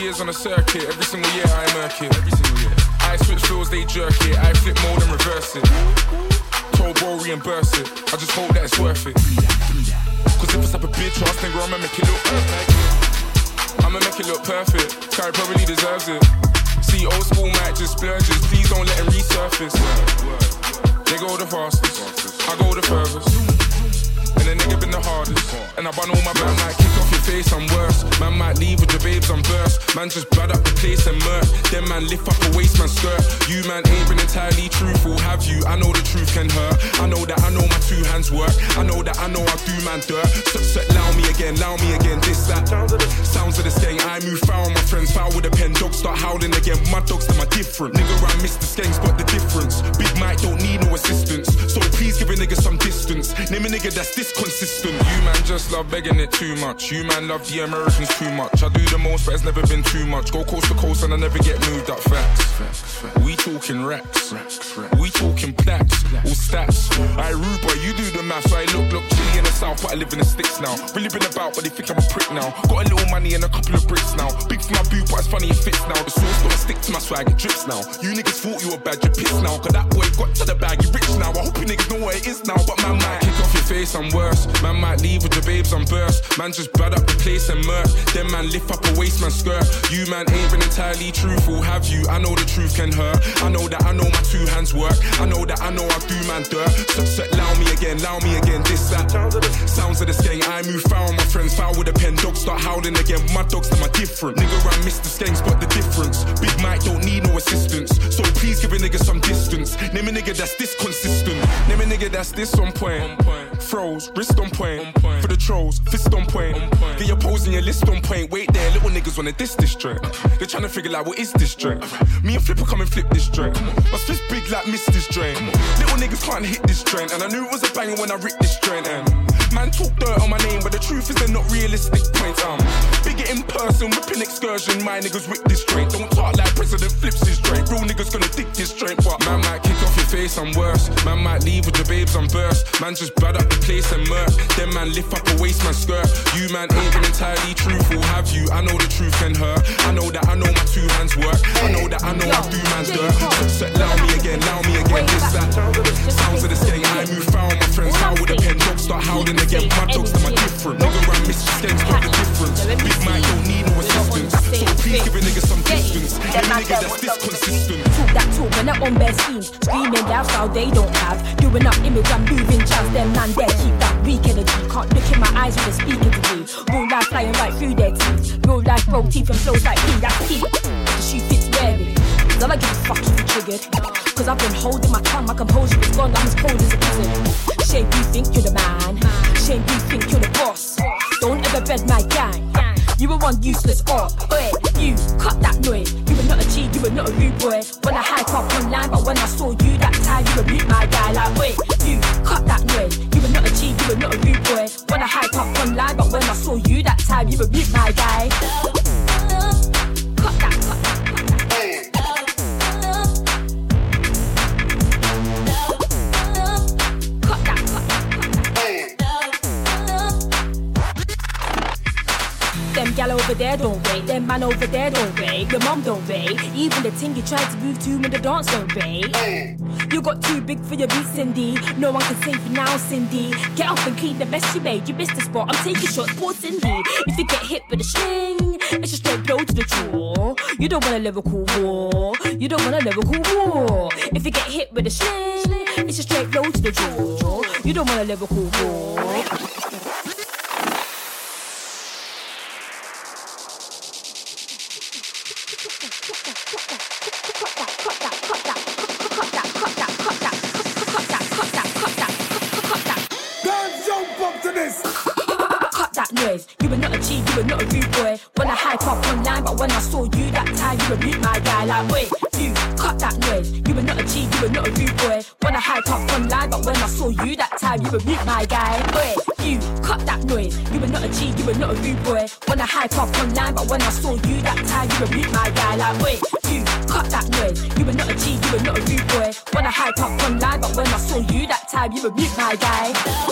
years on the circuit, every single year I murk it. Every single year. I switch floors, they jerk it. I flip mode and reverse it. Told bro reimburse it. I just hope that it's worth it. Cause if it's up a bitch, I think I'ma make it look perfect. I'ma make it look perfect. Kyrie probably deserves it. See, old school might just splurges. Please don't let him resurface. They go the fastest. I go the furthest. And a nigga been the hardest. And I bun all my man might kick off your face, I'm worse. Man might leave with your babes, I'm burst. Man just blood up the place and murk. Then man lift up a waist, man skirt. You man ain't been entirely truthful, have you? I know the truth can hurt. I know that I know my two hands work. I know that I know I do man dirt. So, so allow me again, allow me again. This that sounds of the skeng. I move foul, my friends foul with a pen. Dogs start howling again. My dogs them are different. Nigga, I miss the skanks, but the difference. Big Mike don't need no assistance. So please give a nigga some distance. Name a nigga that's this consistent. You man just love begging it too much. You man love the Americans too much. I do the most, but it's never been too much. Go coast to coast and I never get moved up facts. We talking racks. We talking plaques. All stats. I rude boy, you do the maths. I look, look chilly in the south, but I live in the sticks now. Really been about, but they think I'm a prick now. Got a little money and a couple of bricks now. Big for my boot, but it's funny it fits now. The sauce don't stick to my swag, it drips now. You niggas thought you were bad, you're pissed now. Cause that boy got to the bag, you rich now. I hope you niggas know what it is now, but man might kick off your face, I'm worse. Man might leave with the babes on burst. Man just blood up the place and murk. Then man lift up a waist man skirt. You man ain't been entirely truthful, have you? I know the truth can hurt. I know that I know my two hands work. I know that I know I do man dirt. So, so allow me again, allow me again. This that sounds of the skeng. I move foul, my friends foul with a pen. Dogs start howling again. My dogs them are different. Nigga, I miss the skanks, but the difference. Big Mike don't need no assistance. So please give a nigga some distance. Name a nigga that's this consistent. Name a nigga that's this on point. Froze, wrist on point. For the trolls, fist on point. Get your pose and your list on point. Wait there, little niggas wanna diss this joint. They're trying to figure out what is this joint. Me and Flipper come and flip this joint. My fist big like miss this joint. Little niggas can't hit this joint. And I knew it was a banger when I ripped this joint. And man talk dirt on my name, but the truth is they're not realistic points. Um, in person, whipping excursion. My niggas whip this joint. Don't talk like President flips his joint. Real niggas gonna dig this joint. But man might kick off your face, I'm worse. Man might leave with your babes, I'm burst. Man just blood up the place and murk. Then man lift up a waist, my skirt. You man ain't been entirely truthful, have you? I know the truth can hurt. I know that I know my two hands work. I know that I know I do man dirt. So allow me again, allow me again. This that sounds of the skeng. I move foul, my friends foul with a pen. Dogs start howling again. My dogs them are different. Nigga, I miss skanks, but the difference. Big Mike don't need no assistance. So please give a nigga some distance. Give a nigga that's this consistent. Talk that talk when they're on their schemes. Screaming lifestyle they don't have. Doing up image and moving chance. Them man there keep that weak energy. Can't look in my eyes when they're speaking to me. Real life flying right through their teeth. Real life broke teeth and flows like me. That's. The shoe fits wearing. Cause all I give a fuck if you triggered. Cause I've been holding my tongue, my composure is gone, I'm as cold as a prison. Shame you think you're the man. Shame you think you're the boss. Don't ever bed my gang. You were one useless op. Oi, you cut that noise. You were not a G, you were not a rude boy. When I hype up online, but when I saw you that time, you were mute my guy. Like, wait, you cut that noise. You were not a G, you were not a rude boy. When I hype up online, but when I saw you that time, you were mute my guy. Gal over there don't wait, them man over there don't wait, your mom don't wait, even the thing you tried to move to when the dance don't wait. You got too big for your beat, Cindy. No one can save you now, Cindy. Get up and clean the mess you made. You missed the spot. I'm taking shots, poor Cindy. If you get hit with a sling, it's a straight blow to the jaw. You don't want a lyrical war. You don't want a lyrical war. If you get hit with a sling, it's a straight blow to the jaw. You don't want a lyrical war. My guy. Wait, you cut that noise. You were not a G, you were not a rude boy. I hype up online, but when I saw you that time, you were mute my guy. Like, wait, you cut that noise. You were not a G, you were not a rude boy. I hype up online, but when I saw you that time, you were mute my guy.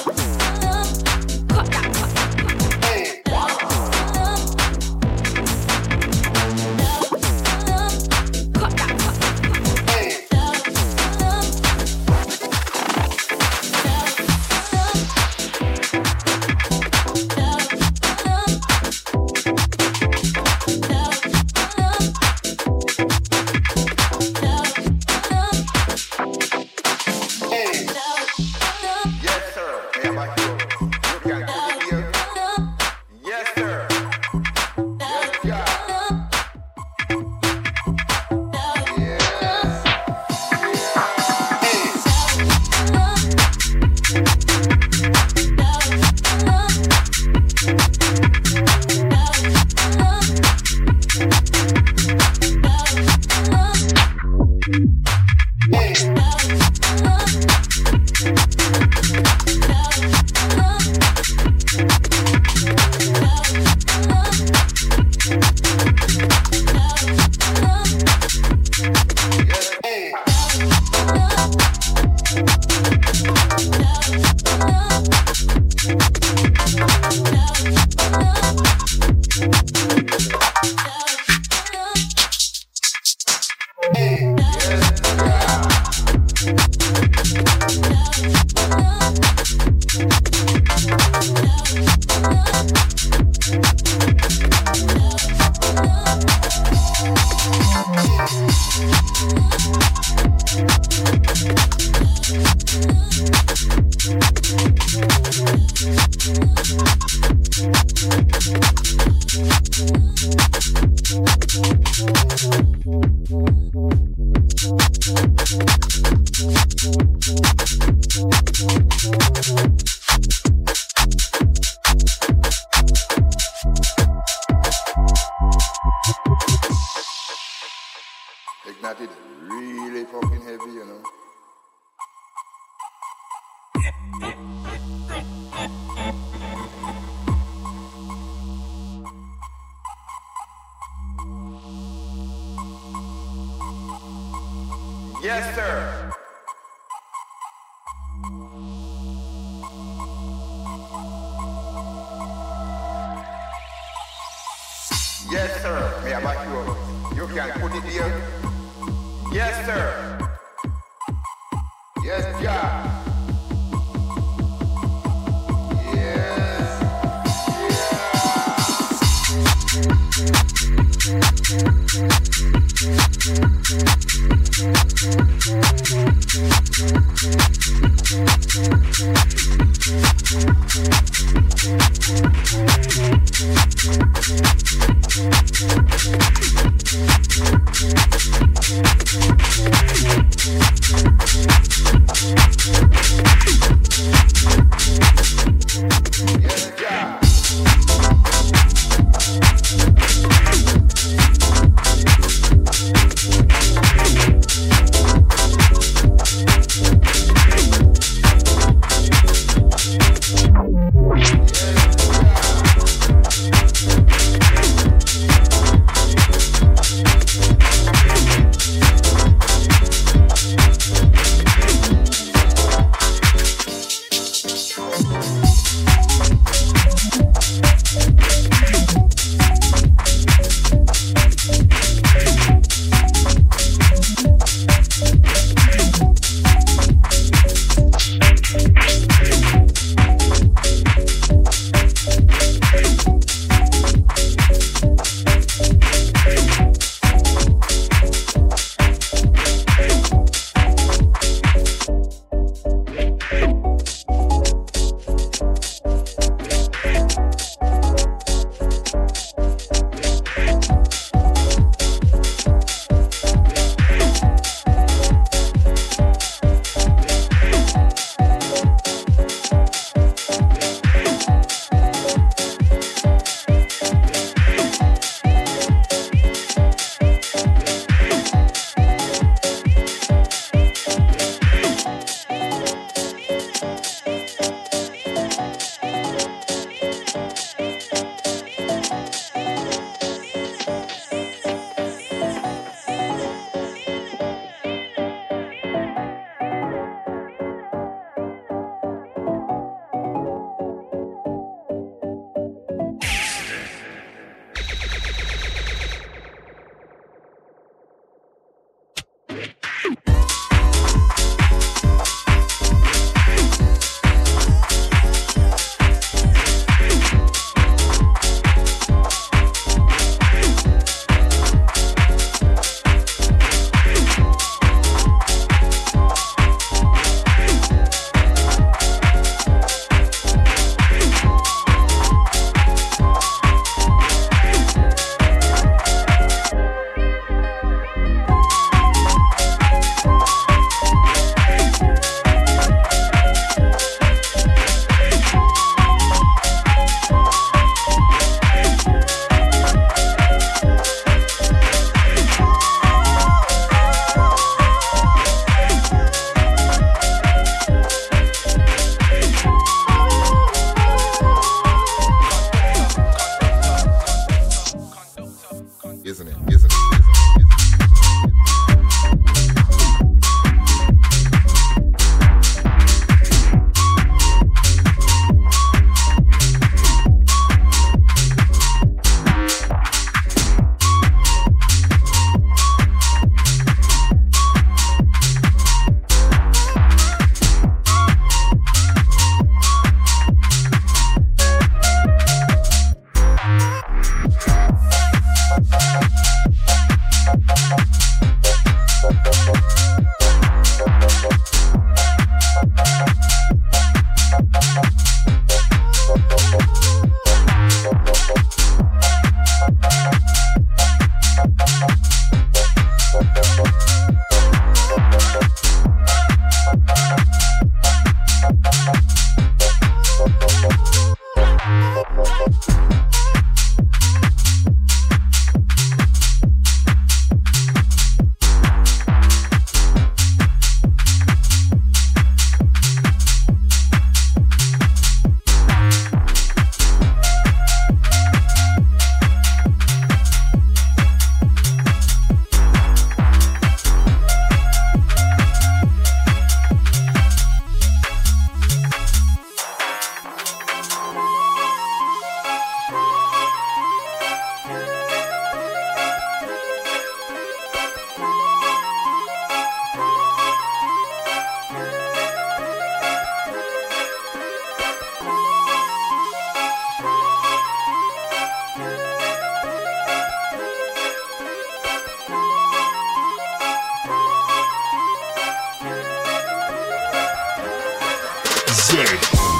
Chick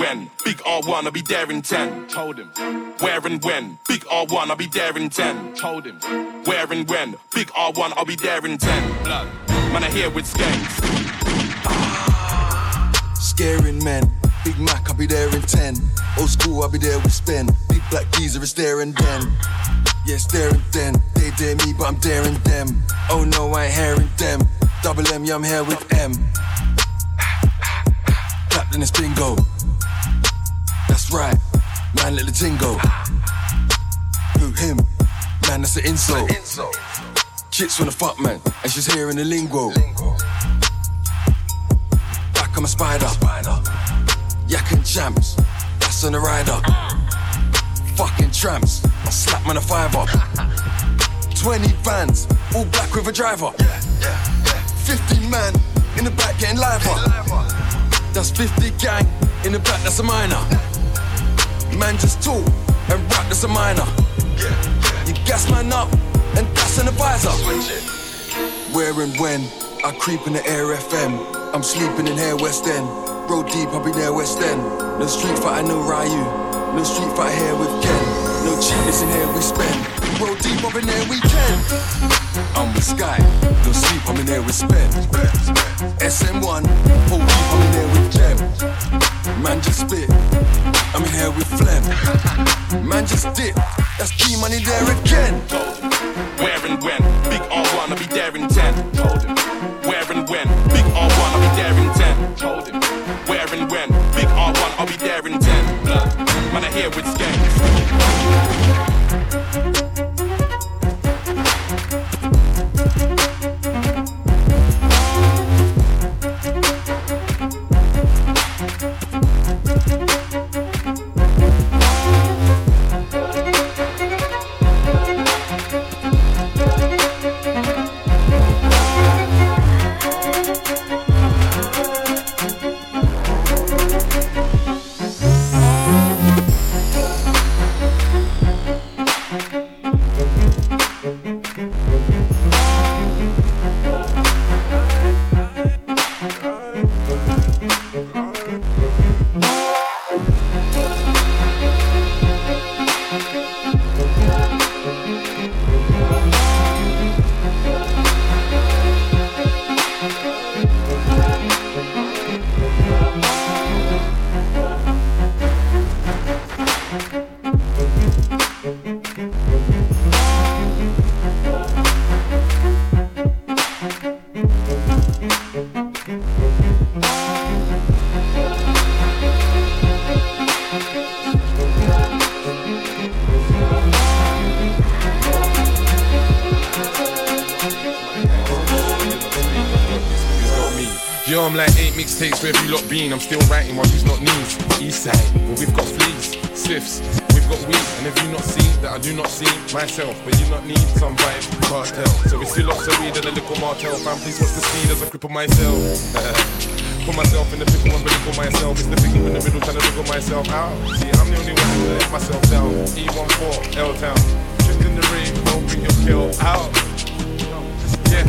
when? Big R1, I'll be there in 10. Told him. Where and when? Big R1, I'll be there in 10. Told him. Where and when? Big R1, I'll be there in 10. Blood. Man, I here with skanks scaring men. Big Mac, I'll be there in 10. Old school, I'll be there with Spen. Big black geezer is there and then. Yeah, staring then. They dare me, but I'm daring them. Oh no, I ain't hearing them. Double M, yeah, I'm here with M. Clapped in this bingo. Man, let the tingo. Who him? Man, that's an insult. Chicks wanna fuck, man, and she's hearing the lingo. I'm a spider. Yak and champs, that's on the rider. Fucking tramps, I slap man a fiver. 20 vans, all black with a driver. 50 man in the back getting liver. That's 50 gang in the back, that's a minor. Man just talk and rap, that's a minor. You gas man up and that's an advisor. Where and when I creep in the air FM. I'm sleeping in here West End. Road deep, I'll be there West End. No street fight, no Ryu. No street fight here with Ken. No cheapness in here we spend. Roll deep up in there we can. I'm with Sky. No sleep, I'm in there with Spend. SM1. Hold deep, I'm in there with Clem. Man just spit. I'm in here with Flem. Man just dip. That's key money there again. Where and when? Big R1, I'll be there in 10. Told him. Where and when? Big R1, I'll be there in 10. Told him. Where and when? Big R1, I'll be there in 10. Blood. Man, I hear with skanks. Mixtapes where you lot been. I'm still writing while you's not knees. East side, well, we've got fleas, sifts, we've got weed. And if you not see that I do not see myself, but you not need some Vybz Kartel. So we still lots of weed and a little Martell. Fam, please watch the speed as I cripple myself. Put myself in the pickle and cripple myself. It's the pickle in the middle trying to wiggle myself out. See, I'm the only one who let myself down. E14, L Town. Tripped in the ring, don't bring your kill out. Yeah.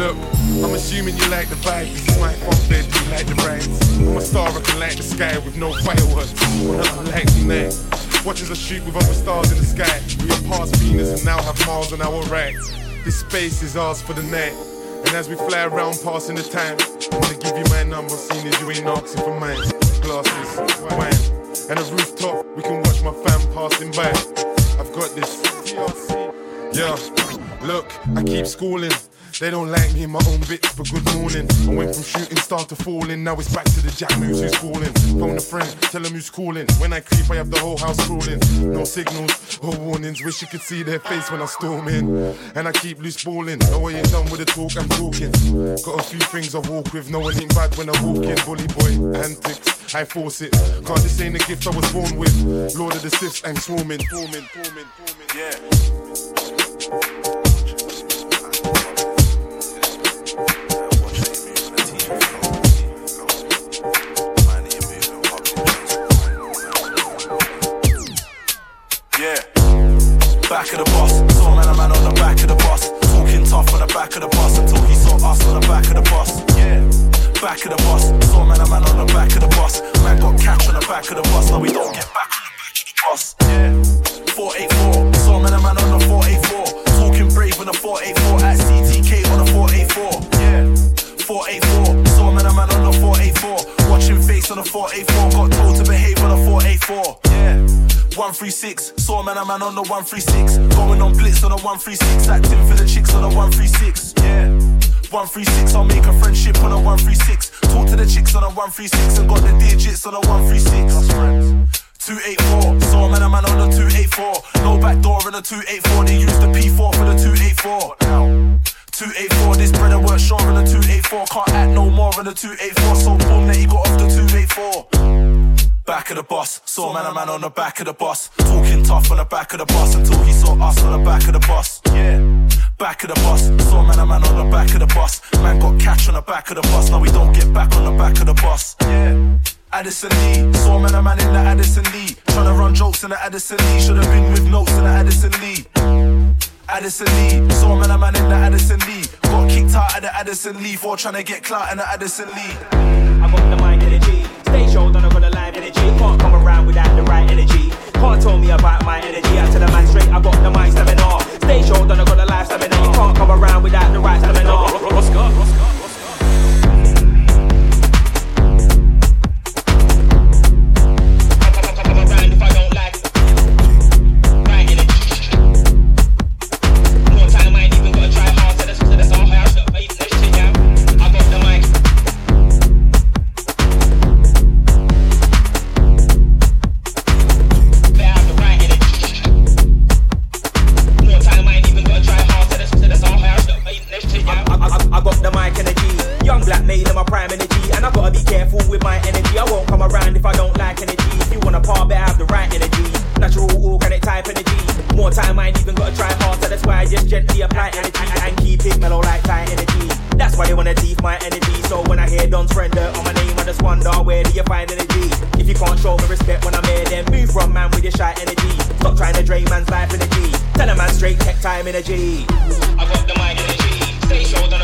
Look, I'm assuming you like the vibe, cause you might fuck do you like the rhymes? I'm a star, I can light the sky with no fireworks, or nothing like tonight. Watch as I shoot with other stars in the sky. We are past Venus and now have Mars on our right. This space is ours for the night. And as we fly around passing the time, I wanna give you my number, seeing as you ain't asking for mine. Glasses, wine, and a rooftop, we can watch my fam passing by. I've got this. Yeah, look, I keep schooling. They don't like me in my own bits, but good morning. I went from shooting star to falling, now it's back to the jack moves who's calling. Phone a friend, tell him who's calling. When I creep, I have the whole house crawling. No signals or warnings, wish you could see their face when I storm in. And I keep loose balling. No, I ain't done with the talk, I'm talking. Got a few things I walk with, no one ain't bad when I walk in. Bully boy, antics. I force it. Cause this ain't a gift I was born with. Lord of the Sifs, I'm swarming, forming, forming, forming. Yeah. Yeah. Back of the boss. Saw man a man on the back of the boss. Talking tough on the back of the boss until he saw us on the back of the boss. Yeah. Back of the boss. Saw man a man on the back of the boss. Man got catch on the back of the boss. Now we don't get back on the back of the boss. Yeah. 484. Saw man a man on the 484. Talking brave on the 484. At CTK on the 484. Yeah. 484. Saw man a man on the 484. Watching face on the 484. Got told to behave on the 484. Yeah. 136, saw man a man on the 136. Going on blitz on the 136. Acting for the chicks on the 136. Yeah. 136, I'll make a friendship on the 136. Talk to the chicks on the 136 and got the digits on the 136. 284, saw man a man on the 284. No back door in the 284. They use the P4 for the 284. Now. 284, this brother work sure on the 284. Can't act no more on the 284. So boom, that he got off the 284 back of the boss. Saw man a man on the back of the boss. Talking tough on the back of the boss until he saw us on the back of the boss. Yeah. Back of the bus, saw man a man on the back of the bus, Man got catch on the back of the bus. Now we don't get back on the back of the bus. Yeah. Addison Lee, saw man a man in the Addison Lee. Tryna run jokes in the Addison Lee. Should've been with notes in the Addison Lee. Addison Lee, saw man a man in the Addison Lee. Got kicked out of the Addison Lee for trying to get clout in the Addison Lee. I got the mind, get it face showed on a good alive energy. Can't come around without the right energy. Can't tell me about my energy. I tell a man straight, I got the mind stamina. Stay showed on a good alive stamina. You can't come around without the right stamina. Roscoe, Roscoe. my prime energy, and I gotta be careful with my energy. I won't come around if I don't like energy. If you wanna par, better have the right energy. Natural organic type energy. More time, I ain't even gotta try hard, so that's why I just gently apply energy and keep it mellow like tight energy. That's why they wanna thief my energy. So when I hear Don's friend dirt on my name, I just wonder where do you find energy? If you can't show me respect when I'm here, then move from man with your shy energy. Stop trying to drain man's life energy. Tell a man straight tech time energy. I got the mic energy. Stay shoulder.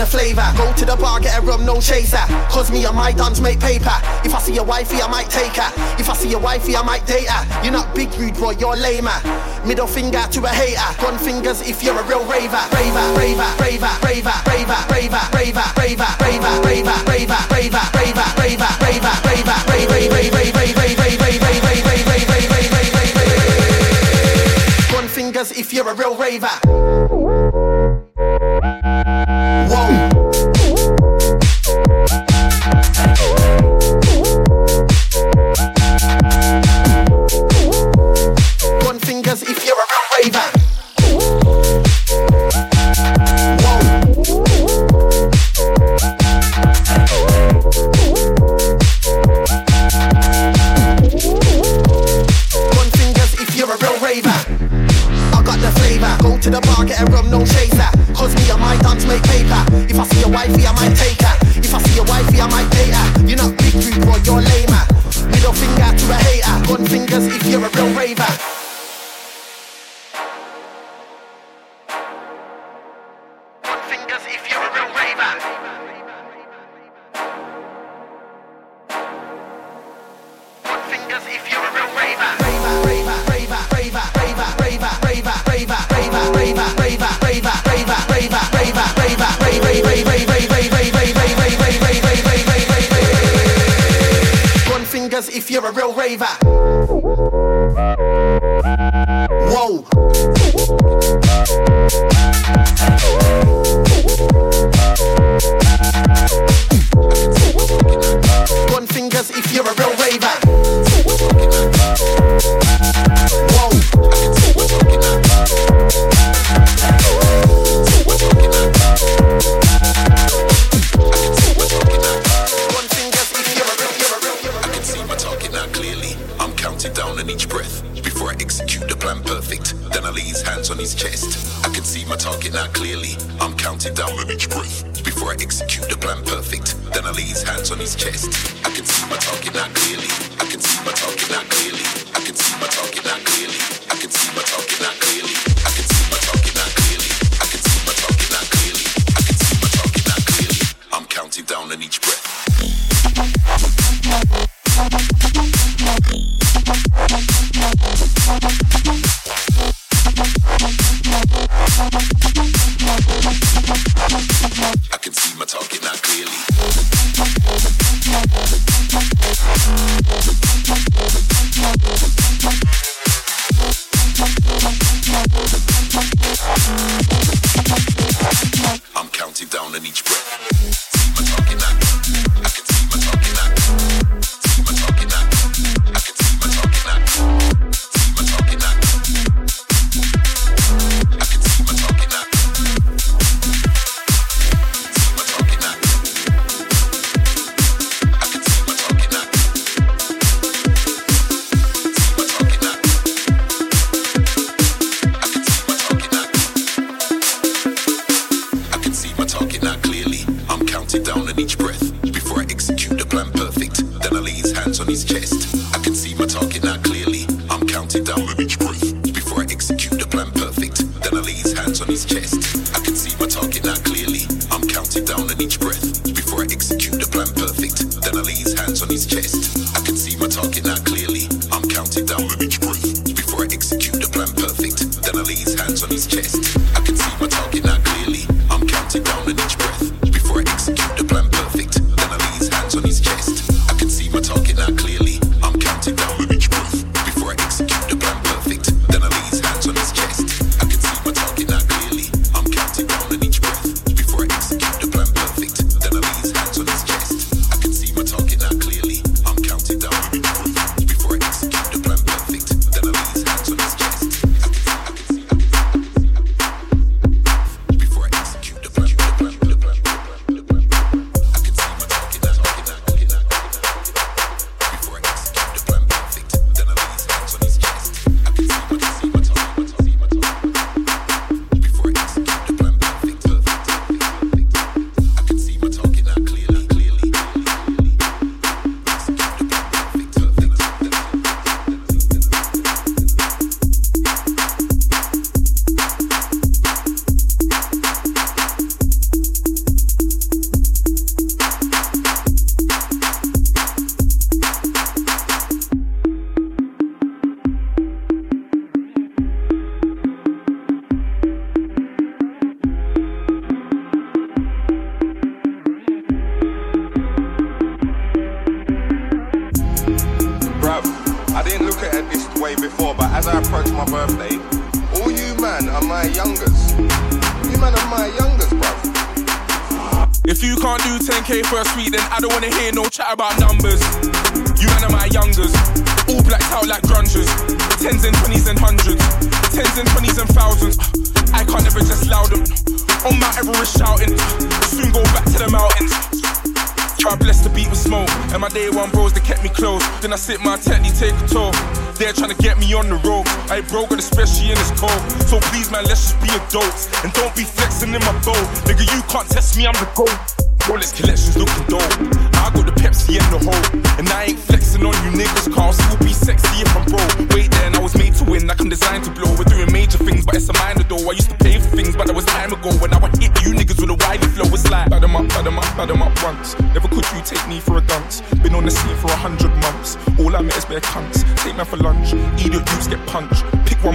The flavor. Go to the bar, get a rum, no chaser. Cause me and my dons make paper. If I see a wifey, I might take her. If I see a wifey, I might date her. You're not big rude, boy, you're lamer. Middle finger to a hater. Gun fingers if you're a real raver. Raver, raver, raver, raver, raver, raver, raver, raver, raver, raver, raver, raver, raver, raver, raver, raver, Gun fingers if you're a real raver. count it down in each breath before I execute the plan perfect. Then I lay his hands on his chest. I can see my target now clearly. I'm counting down in each breath before I execute the plan perfect. Then I lay his hands on his chest. I can see my target now clearly. I can see my target now clearly. I can see my target now clearly. I can see my target now clearly. I can see my target now clearly. I can see my target now clearly. I can see my target now clearly. I'm counting down in each breath.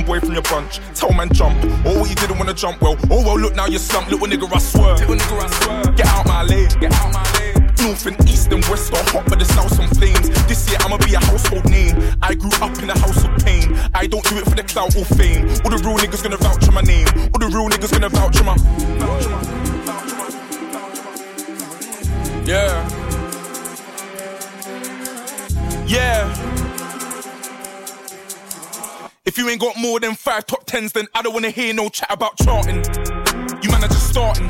Boy from your bunch, tell man jump. Oh, you didn't wanna jump well. Oh well, look now you're slumped, little nigga I swear. Little nigga I swear. Get out my lane, get out my lane. North and east and west are hot, but the south some flames. This year I'ma be a household name. I grew up in a house of pain. I don't do it for the clout or fame. All the real niggas gonna vouch for my name. All the real niggas gonna vouch for my. Yeah. Yeah. If you ain't got more than five top tens, then I don't wanna hear no chat about charting. You man are just starting.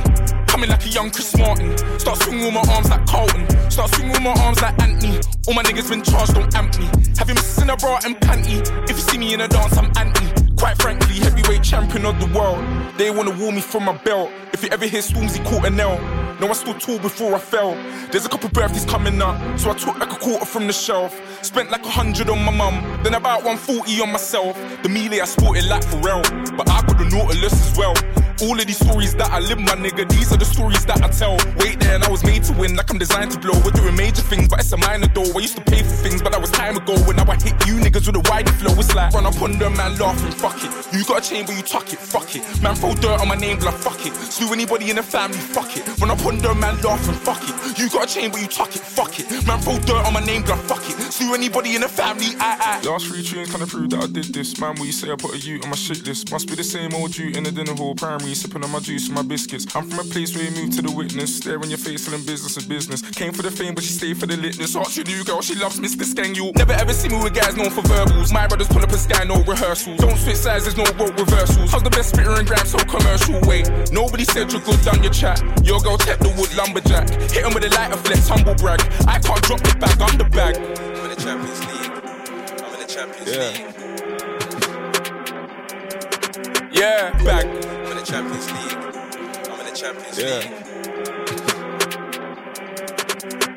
Coming like a young Chris Martin. Start swinging my arms like Carlton. Start swinging my arms like Anthony. All my niggas been charged, don't amp me. Have you missing a bra and panty? If you see me in a dance, I'm anti. Quite frankly, heavyweight champion of the world. They wanna wall me from my belt. If you ever hear Stormzy caught a nail. No, I stood tall before I fell. There's a couple birthdays coming up, so I took like a quarter from the shelf. Spent like a hundred on my mum, then about 140 on myself. The melee I sported like Pharrell, but I got the Nautilus as well. All of these stories that I live, my nigga, these are the stories that I tell. Wait there, and I was made to win, like I'm designed to blow. We're doing major things, but it's a minor though. I used to pay for things, but that was time ago. When now I hit you niggas with a wide flow, it's like run up on them, man, laughing, fuck it. You got a chain, but you tuck it, fuck it. Man, throw dirt on my name, blood, fuck it. Slew anybody in the family, fuck it. Run up them, man, laughing, fuck it. You got a chain, but you tuck it, fuck it. Man, throw dirt on my name, blood, fuck it. Slew anybody in the family, I, I. Last three tunes kinda prove that I did this. Man, what you say I put a U on my shit list. Must be the same old you in the dinner hall, primary, sipping on my juice and my biscuits. I'm from a place where you move to the witness. Stare your face, selling business is business. Came for the fame, but she stayed for the litness. Ask you new girl, she loves Mr. Skeng. You never ever see me with guys known for verbals. My brothers pull up a sky, no rehearsals. Don't switch sides, there's no rope reversals. How's the best spitter and gram so commercial? Wait, nobody said you're good on your chat. Your girl tech the wood lumberjack. Hit him with a lighter flex, humble brag. I can't drop the bag, I'm the bag. I'm in the Champions League. I'm in the Champions Yeah. League. Yeah, bag. I'm in the Champions League. I'm in the Champions Yeah. League.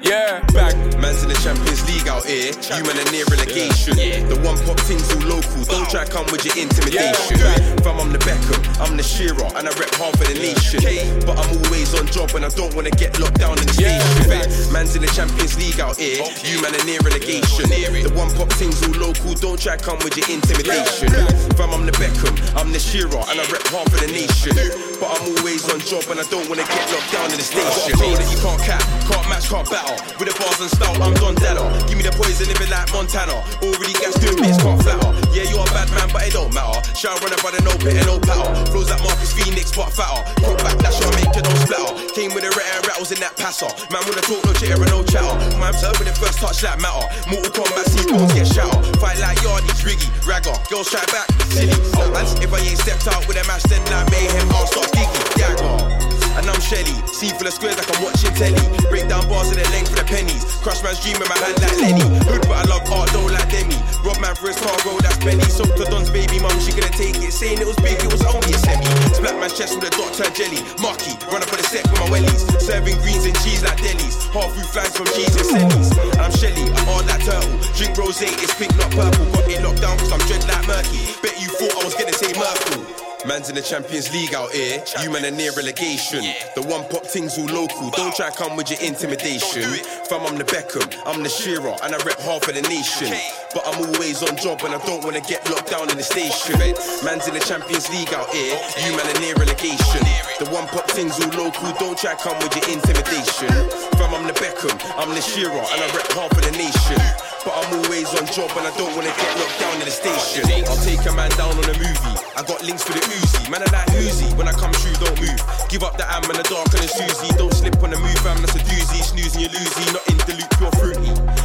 Yeah, bag. Man's in the Champions League out here. You man are near relegation. The one pop things all local. Don't try come with your intimidation. Fam, I'm the Beckham, I'm the Shearer, and I rep half of the nation. But I'm always on job and I don't wanna get locked down in the Yeah. station. Man's in the Champions League out here. You man are near relegation. The one pop things all local. Don't try come with your intimidation. Fam, I'm the Beckham, I'm the Shearer, and I rep half of the nation. But I'm always on job and I don't wanna get locked down in the station. Got a flow that you can't cap, can't match, can't battle. With the bars and style, I'm Don Dada. Give me the poison, living like Montana. Already gas doing bits, can't flatter. Yeah, you're a bad man, but it don't matter. Shall run up by the no pit and no patter. Flows like Marcus Fenix, but fatter. Cook back, that's your make you don't splatter. Came with the rat and rattles in that passer. Man, wanna talk, no chitter and no chatter. Man, serve with the first touch like matter. Mortal Kombat, see bones get shatter. Fight like Yardies, Riggy, Ragger. Girls try back, silly. And if I ain't stepped out with a match, then like mayhem, I'll start gigging. Dagger. And I'm Shelly, see full of squares like I'm watching telly. Break down bars in the length for the pennies. Crush man's dream in my hand like Lenny. Hood, but I love art, don't like Demi. Rob man for his car, roll that's Benny. Soaked to Don's baby mum, she gonna take it. Saying it was big, it was only a semi. Splat man's chest with a dot turn jelly. Marky, run up for the set with my wellies. Serving greens and cheese like delis. Half through flies from cheese and semis. And I'm Shelly, I'm all that turtle. Drink rose, it's pink, not purple. Got it locked down cause I'm dread like murky. Bet you thought I was gonna say Merkel. Man's in the Champions League out here. You man are near relegation. The one pop things all local. Don't try come with your intimidation. Fam, I'm the Beckham, I'm the Shearer, and I rep half of the nation. But I'm always on job and I don't wanna get locked down in the station. Man's in the Champions League out here. You man are near relegation. The one pop things all local. Don't try come with your intimidation. Fam, I'm the Beckham, I'm the Shearer, and I rep half of the nation. But I'm always on job and I don't wanna get locked down in the station. I'll take a man down on a movie. I got links for the Uzi. Man, I like Uzi. When I come through, don't move. Give up the am and the dark and the Susie. Don't slip on the move, fam. That's a doozy. Snoozing, you losing. Not in the loop, you're fruity.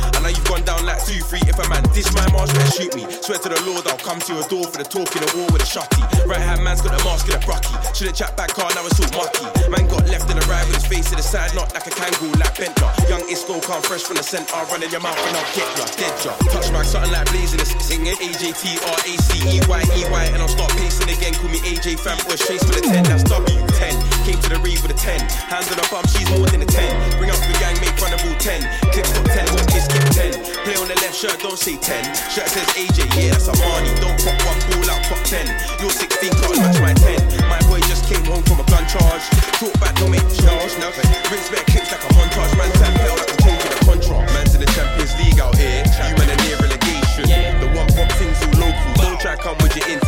Gone down like two, three. If a man dish my mask, better shoot me. Swear to the Lord, I'll come to your door for the talk in the war with a shotty. Right hand man's got the mask and a brucky. Should've chat back car, now it's all mucky. Man got left in the ride with his face to the side, not like a kangaroo, like Bentler. Young Isco come fresh from the centre, running your mouth and I'll get ya, dead ya. Touch back, something like blazing, it's singing A-J-T-R-A-C-E-Y-E-Y, and I'll start pacing again. Call me AJ fam, boys chase with a 10, that's W10. Came to the read with a 10. Hands on the bum, she's more than a 10. Bring up the gang, make fun of all 10. Click top 10, watch kiss skip 10. Play on the left shirt, don't say 10. Shirt says AJ, yeah, that's a Marnie. Don't pop one ball out, top 10. You're 16, can't match my 10. My boy just came home from a gun charge. Talk back, don't make charge, nothing. Rinse back, kicks like a montage. Man, time hell like I'm changing the contract. Man's in the Champions League out here. You man are near relegation. The one pop things all local. Don't try come with your intimidation.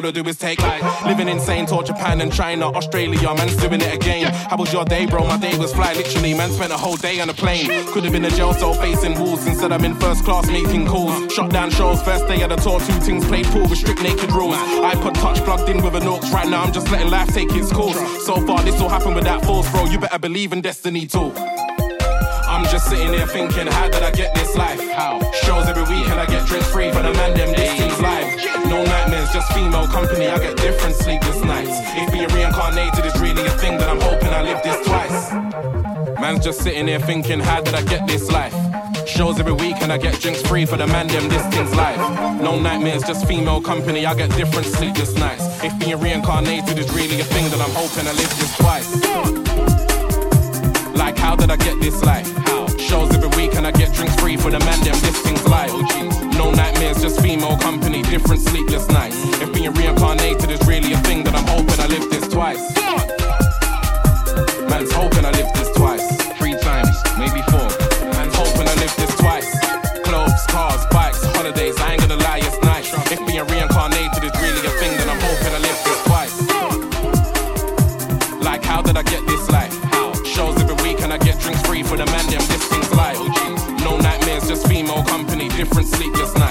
All I do is take life. Living insane, tour Japan and China, Australia, man's doing it again. How was your day, bro? My day was fly, literally. Man spent a whole day on a plane. Could have been a jail cell facing walls. Instead, I'm in first class making calls. Shot down shows, first day of the tour, two things played pool with strict naked rules. iPod touch plugged in with an aux. Right now, I'm just letting life take its course. So far, this all happened without force, bro. You better believe in destiny too. I'm just sitting here thinking, how did I get this life? How? Shows every week and I get drinks free for the man, them, this thing's live. No nightmares, just female company, I get different sleepless nights. If being reincarnated is really a thing, then I'm hoping I live this twice. Man's just sitting here thinking, how did I get this life? Shows every week and I get drinks free for the man, them, this thing's life. No nightmares, just female company, I get different sleepless nights. If being reincarnated is really a thing, then I'm hoping I live this twice. Like, how did I get this life? How? Shows every week and I get drinks free for the man, them, this thing's life. No nightmares, just female company, different sleepless nights. If being reincarnated is really a thing, then I'm hoping I live this twice. Man's hoping I live this twice. Three times, maybe four. Man's hoping I live this twice. Clothes, cars, different sleepless nights.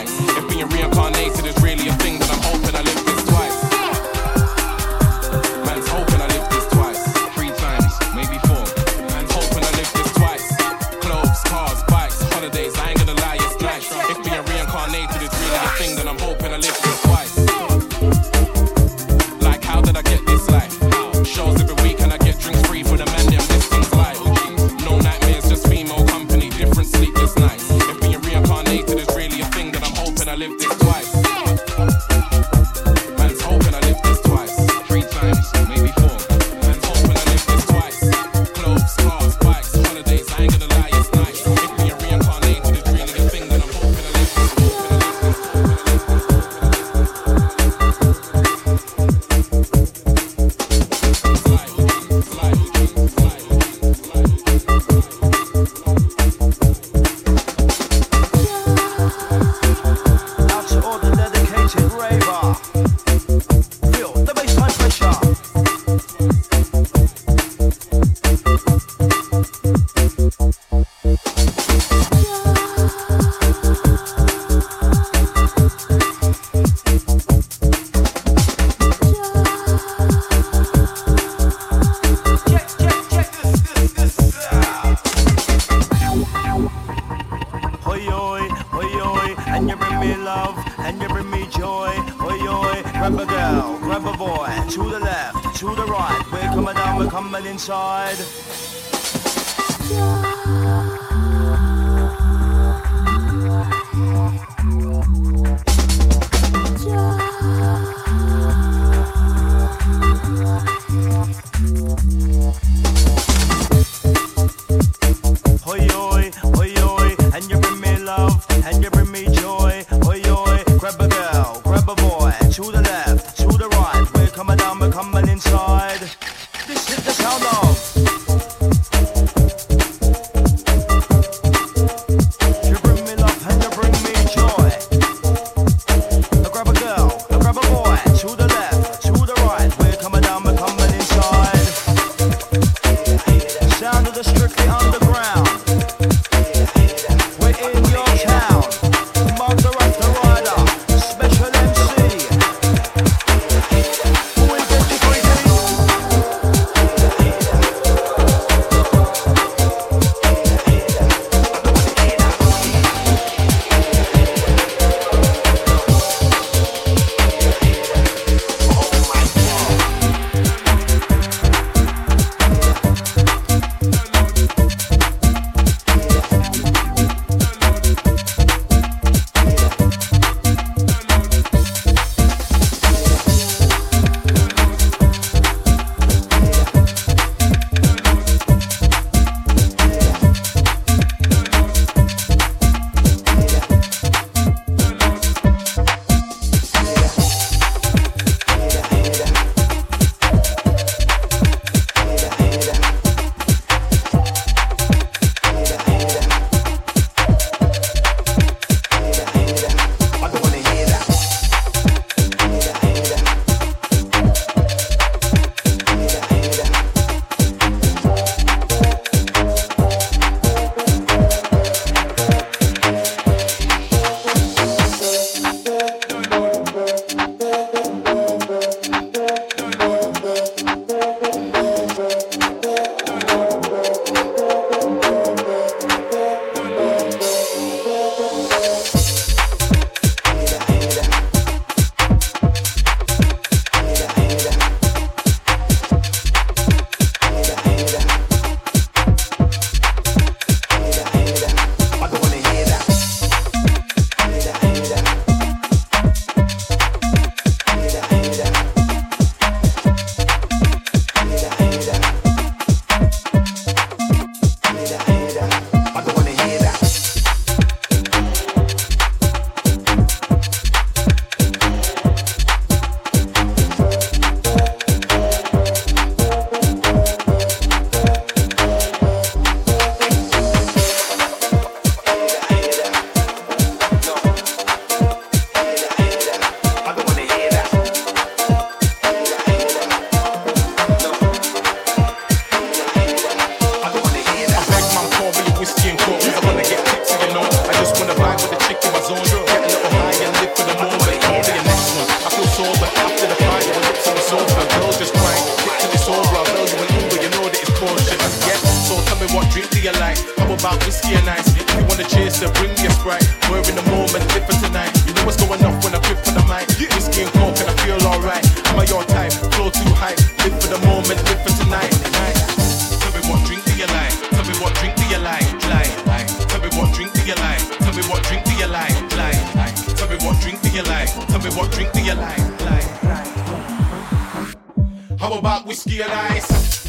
About whiskey and ice? If you wanna chase, then bring me a sprite. We're in the moment, live for tonight. You know what's going off when I grip on the mic. Whiskey and coke, and I feel alright. Am I your type? Flow too hype. Live for the moment, live for tonight. Tell me what drink do you like? Tell me what drink do you like? Like, like. Tell me what drink do you like? Tell me what drink do you like? Like, like. Tell me what drink do you like? Tell me what drink do you like? Like, like. How about whiskey and ice?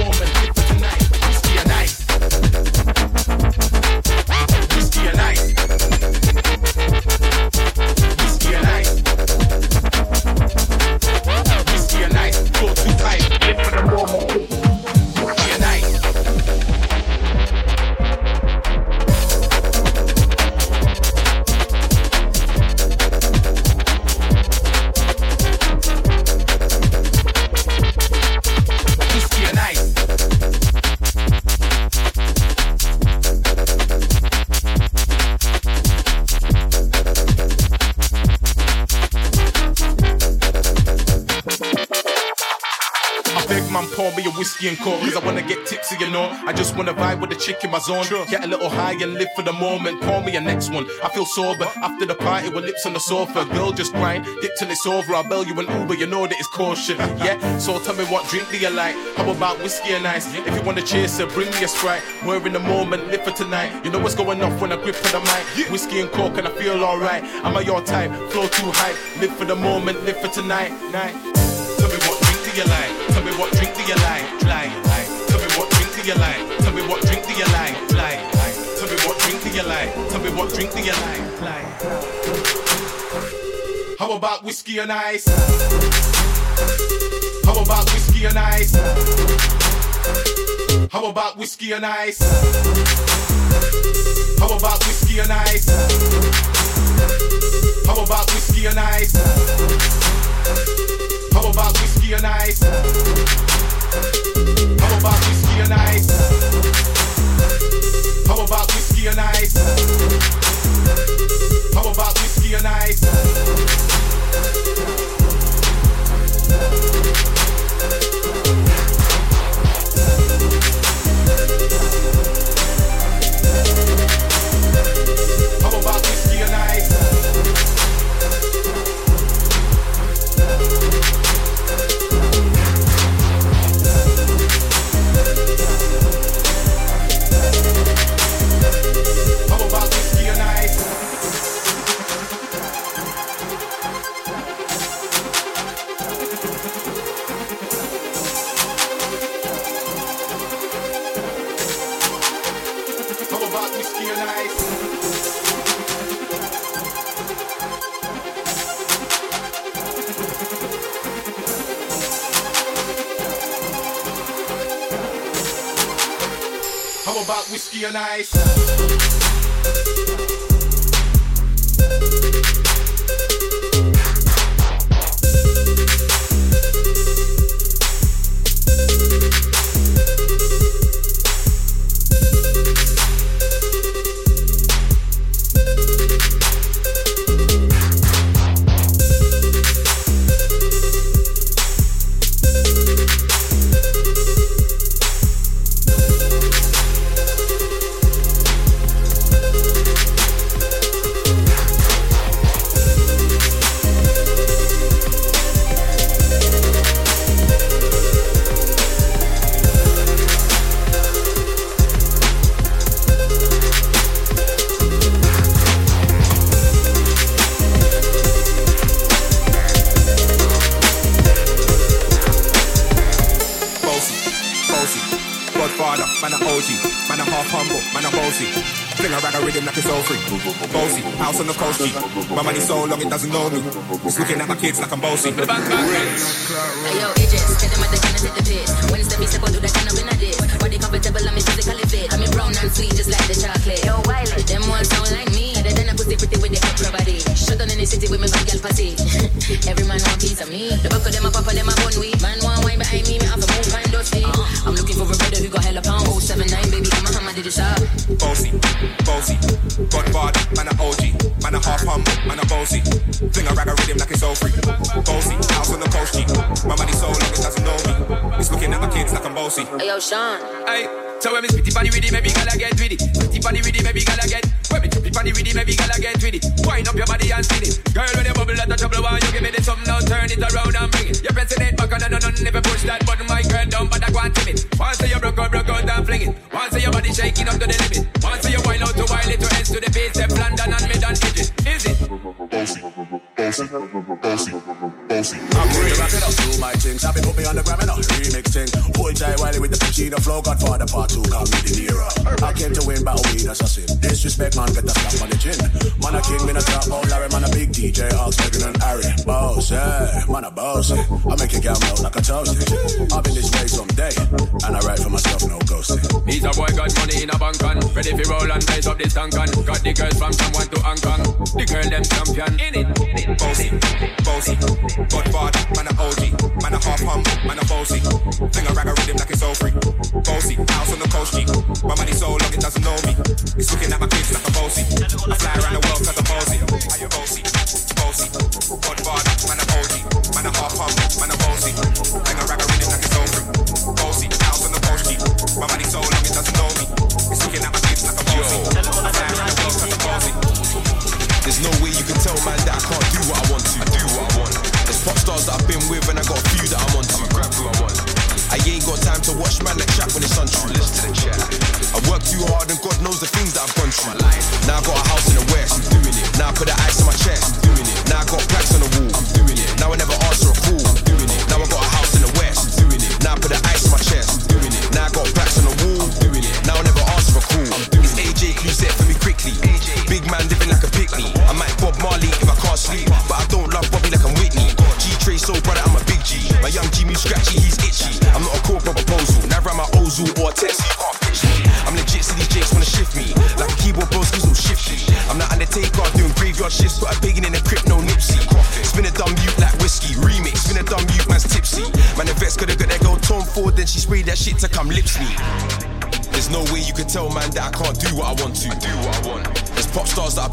whiskey and coke, cause I wanna get tipsy, you know. I just wanna vibe with the chick in my zone. Get a little high and live for the moment. Call me a next one. I feel sober after the party with lips on the sofa. Girl, just grind, dip till it's over. I'll bail you an Uber, you know that it's caution. Yeah, so tell me what drink do you like? How about whiskey and ice? If you wanna chase bring me a sprite. We're in the moment, live for tonight. You know what's going off when I grip for the mic. Whiskey and coke, and I feel alright. I'm I your type? Flow too high. Live for the moment, live for tonight. Night. Tell me what drink do you like? Tell me what drink do you like? Like, like. Tell me what drink do you like? Tell me what drink do you like? Like, like. Tell me what drink do you like? Tell me what drink do you like? Like. How about whiskey and ice? How about whiskey and ice? How about whiskey and ice? How about whiskey and ice? How about whiskey and ice? How about whiskey and ice? How about whiskey and ice? How about whiskey and ice? How about whiskey and ice? How about whiskey and ice? tonight. Fling a rag a rhythm like it's all free. Bossy, house on the coast G. My money so long it doesn't know me. It's looking at my kids like I'm bossy. Hey yo, Idris, tell them what they tryna take the piss. When it's the beast, I do that kind of in a. Body comfortable, I'm physically fit. I'm in brown and sweet, just like the chocolate. Yo, Wiley, them ones sound like me. Other than a pussy pretty with the extra body. Shut down in the city with me bad girl pussy. Every man want piece of me. The back of them a pop of them a bun weed. Man want wine behind me, me have to move kind dusty. I'm looking for a brother who got hella pound. 079, baby, I'm a hammer, did the shop nosy. God bard, man a OG, man a half humble, man a bossy. Fling a rag a rhythm like it's all free. Bossy, house on the coast G. My money so long it doesn't know me. It's looking at my kids like I'm bossy. Hey yo, Sean. Hey. So when me spit the body with it, maybe gala get with it. Spitty body with it, maybe gala get. When me trippy body with it, maybe gala get with it. Wind up your body and spin it. Girl, when you bubble out of trouble, why you give me this something? Now turn it around and bring it. You're pressing it back on and on and never push that button, my girl down, but I can't tip it. Once you broke out, broke out and fling it. Once your body shaking up to the limit. Once you wind out to to the base, step London and mid and edges. Is it? Bossy. I'm ready to wrap it up, do my thing. Sabi put me on the gram and a remix thing. Hold tight Wiley with the Pacino flow, Godfather part two, come with De Niro. I came to win, battle me, that's a sin. Disrespect, man, get the slap on the chin. Man, a king, man, a trap, oh Larry, man, a big DJ, Alex, Meghan and Harry. Boss, yeah, man, a boss. Eh. I make it get melt like a toast. Eh. I've been this way someday, and I write for myself, no ghosting. He's a boy got money in a bank on Ready for roll and raise up this tank on Got the girls from someone to Hong Kong The girl them champion in it Bossy, bossy, Godfather, man a OG, man a half humble, man a bossy. Fling a rag a rhythm like it's all free. Bossy, house on the coast G. My money so long it doesn't know me. It's looking at my kids like a bossy. I fly around the world cause I'm bossy. Are you bossy? Bossy, Godfather, man a OG, man a half humble, man a bossy. Fling a rag a rhythm like it's all free. Bossy, house on the coast G. My money so long it doesn't know me.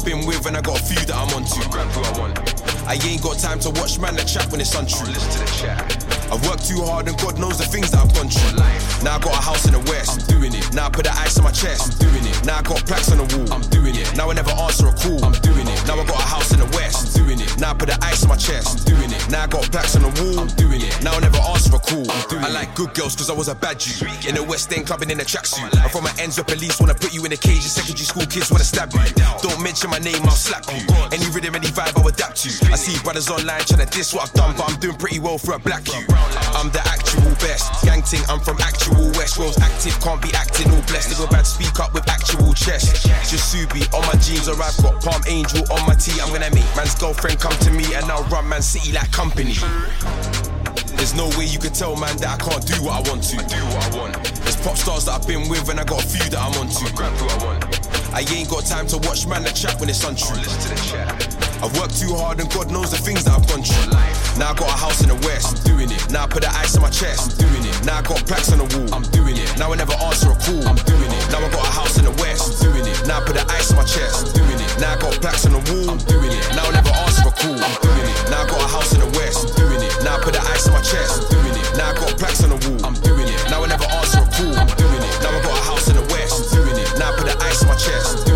Been with and I got a few that I'm on to. Grab who I want. I ain't got time to watch man that chat when it's untrue. Listen to the chat. I've worked too hard and God knows the things that I've gone through. Now I got a house in the west. I'm doing it. Now I put the ice on my chest. I'm doing it. Now I got plaques on the wall. I'm doing it. Now I never answer a call. I'm doing it. Now I got a house in the west. I'm doing it. Now I put the ice on my chest. I'm doing it. Now I got plaques on the wall. I'm doing it. Now I never answer a call. I'm doing I like good girls cause I was a bad Jew. In the West End clubbing in a tracksuit. I'm from my ends where police wanna put you in a cage and secondary school kids wanna stab you. Don't mention my name, I'll slap you. Any rhythm, any vibe, I'll adapt to. I see brothers online trying to diss what I've done, but I'm doing pretty well for a black you. I'm the actual best. Gang ting, I'm from actual West. Rose active, can't be acting all blessed. Little bad speak up with actual chest. Just Ksubi on my jeans, or I've got Palm Angel on my tee. I'm gonna make man's girlfriend come to me and I'll run Man City like company. There's no way you can tell man that I can't do what I want to. I do what I want. There's pop stars that I've been with and I got a few that I'm on to. Grab who I want. I ain't got time to watch man the chat when it's untrue. Listen to the chat. I've worked too hard and God knows the things that I've gone through. Now I got a house in the west. I'm doing it. Now I put the ice on my chest. I'm doing it. Now I got plaques on the wall. I'm doing it. Now I never answer a call. I'm doing it. Now I got a house in the west. I'm doing it. Now I put the ice on my chest. I'm doing it. Now I got plaques on the wall. I'm doing it. Now I never answer a call. I'm doing it. Now I got a house in the west. I'm doing it. Now I put the ice on my chest. I'm doing it. Now I got plaques on the wall. I'm doing it. Now I never answer a call. I'm doing it. Now I got a house in the west. I'm doing it. Now I put the ice on my chest.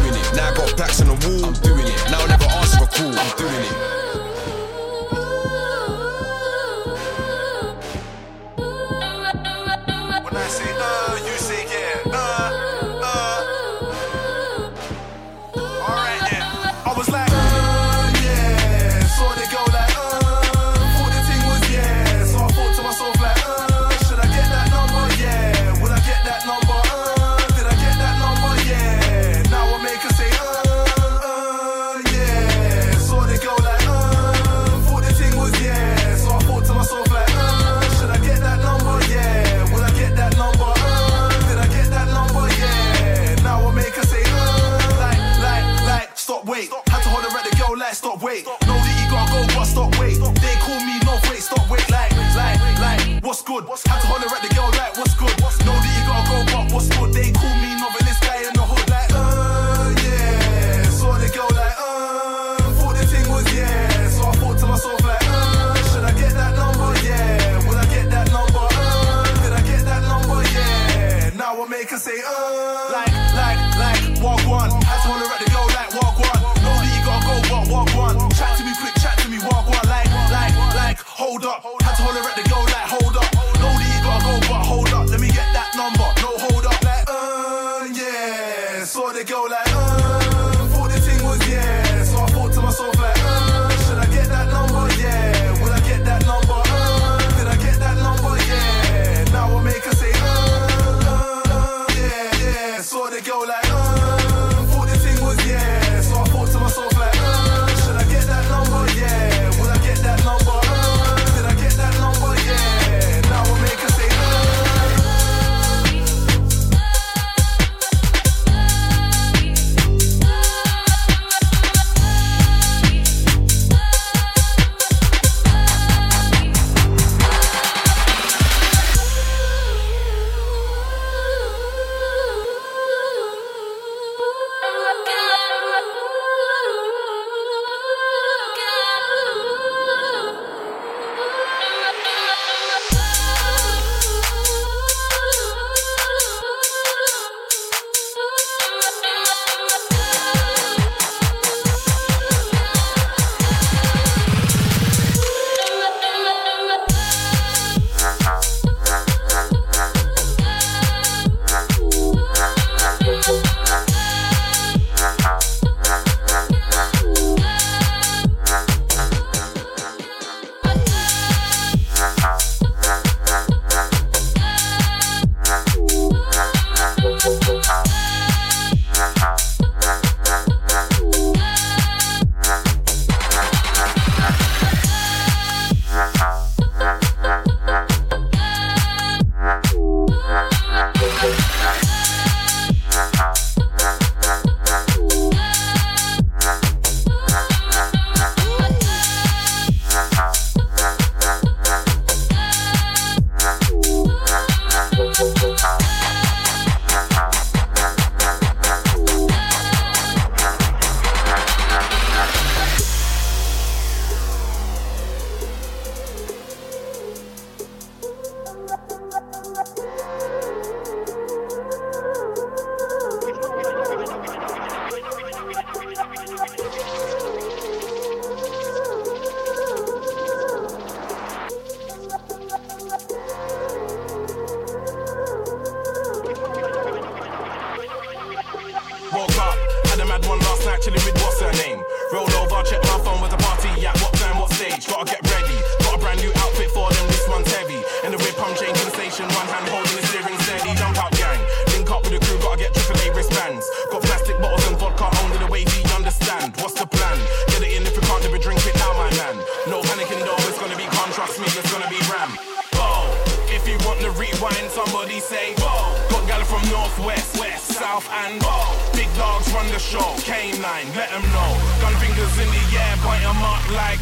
run the show. Kanine, let them know. Gun fingers in the air, point them up like.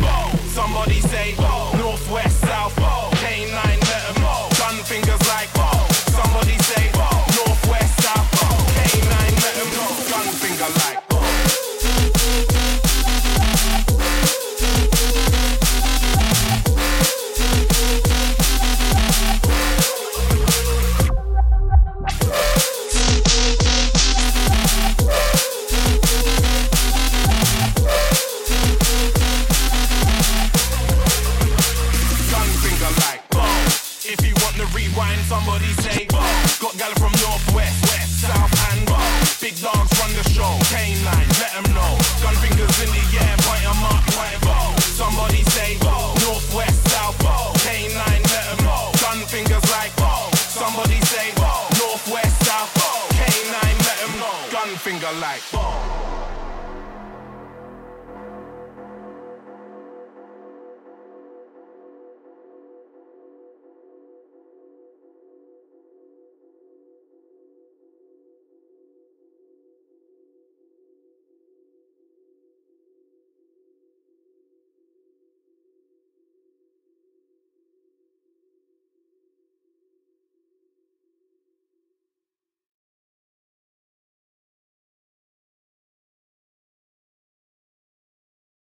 Somebody say. Northwest, South, K9.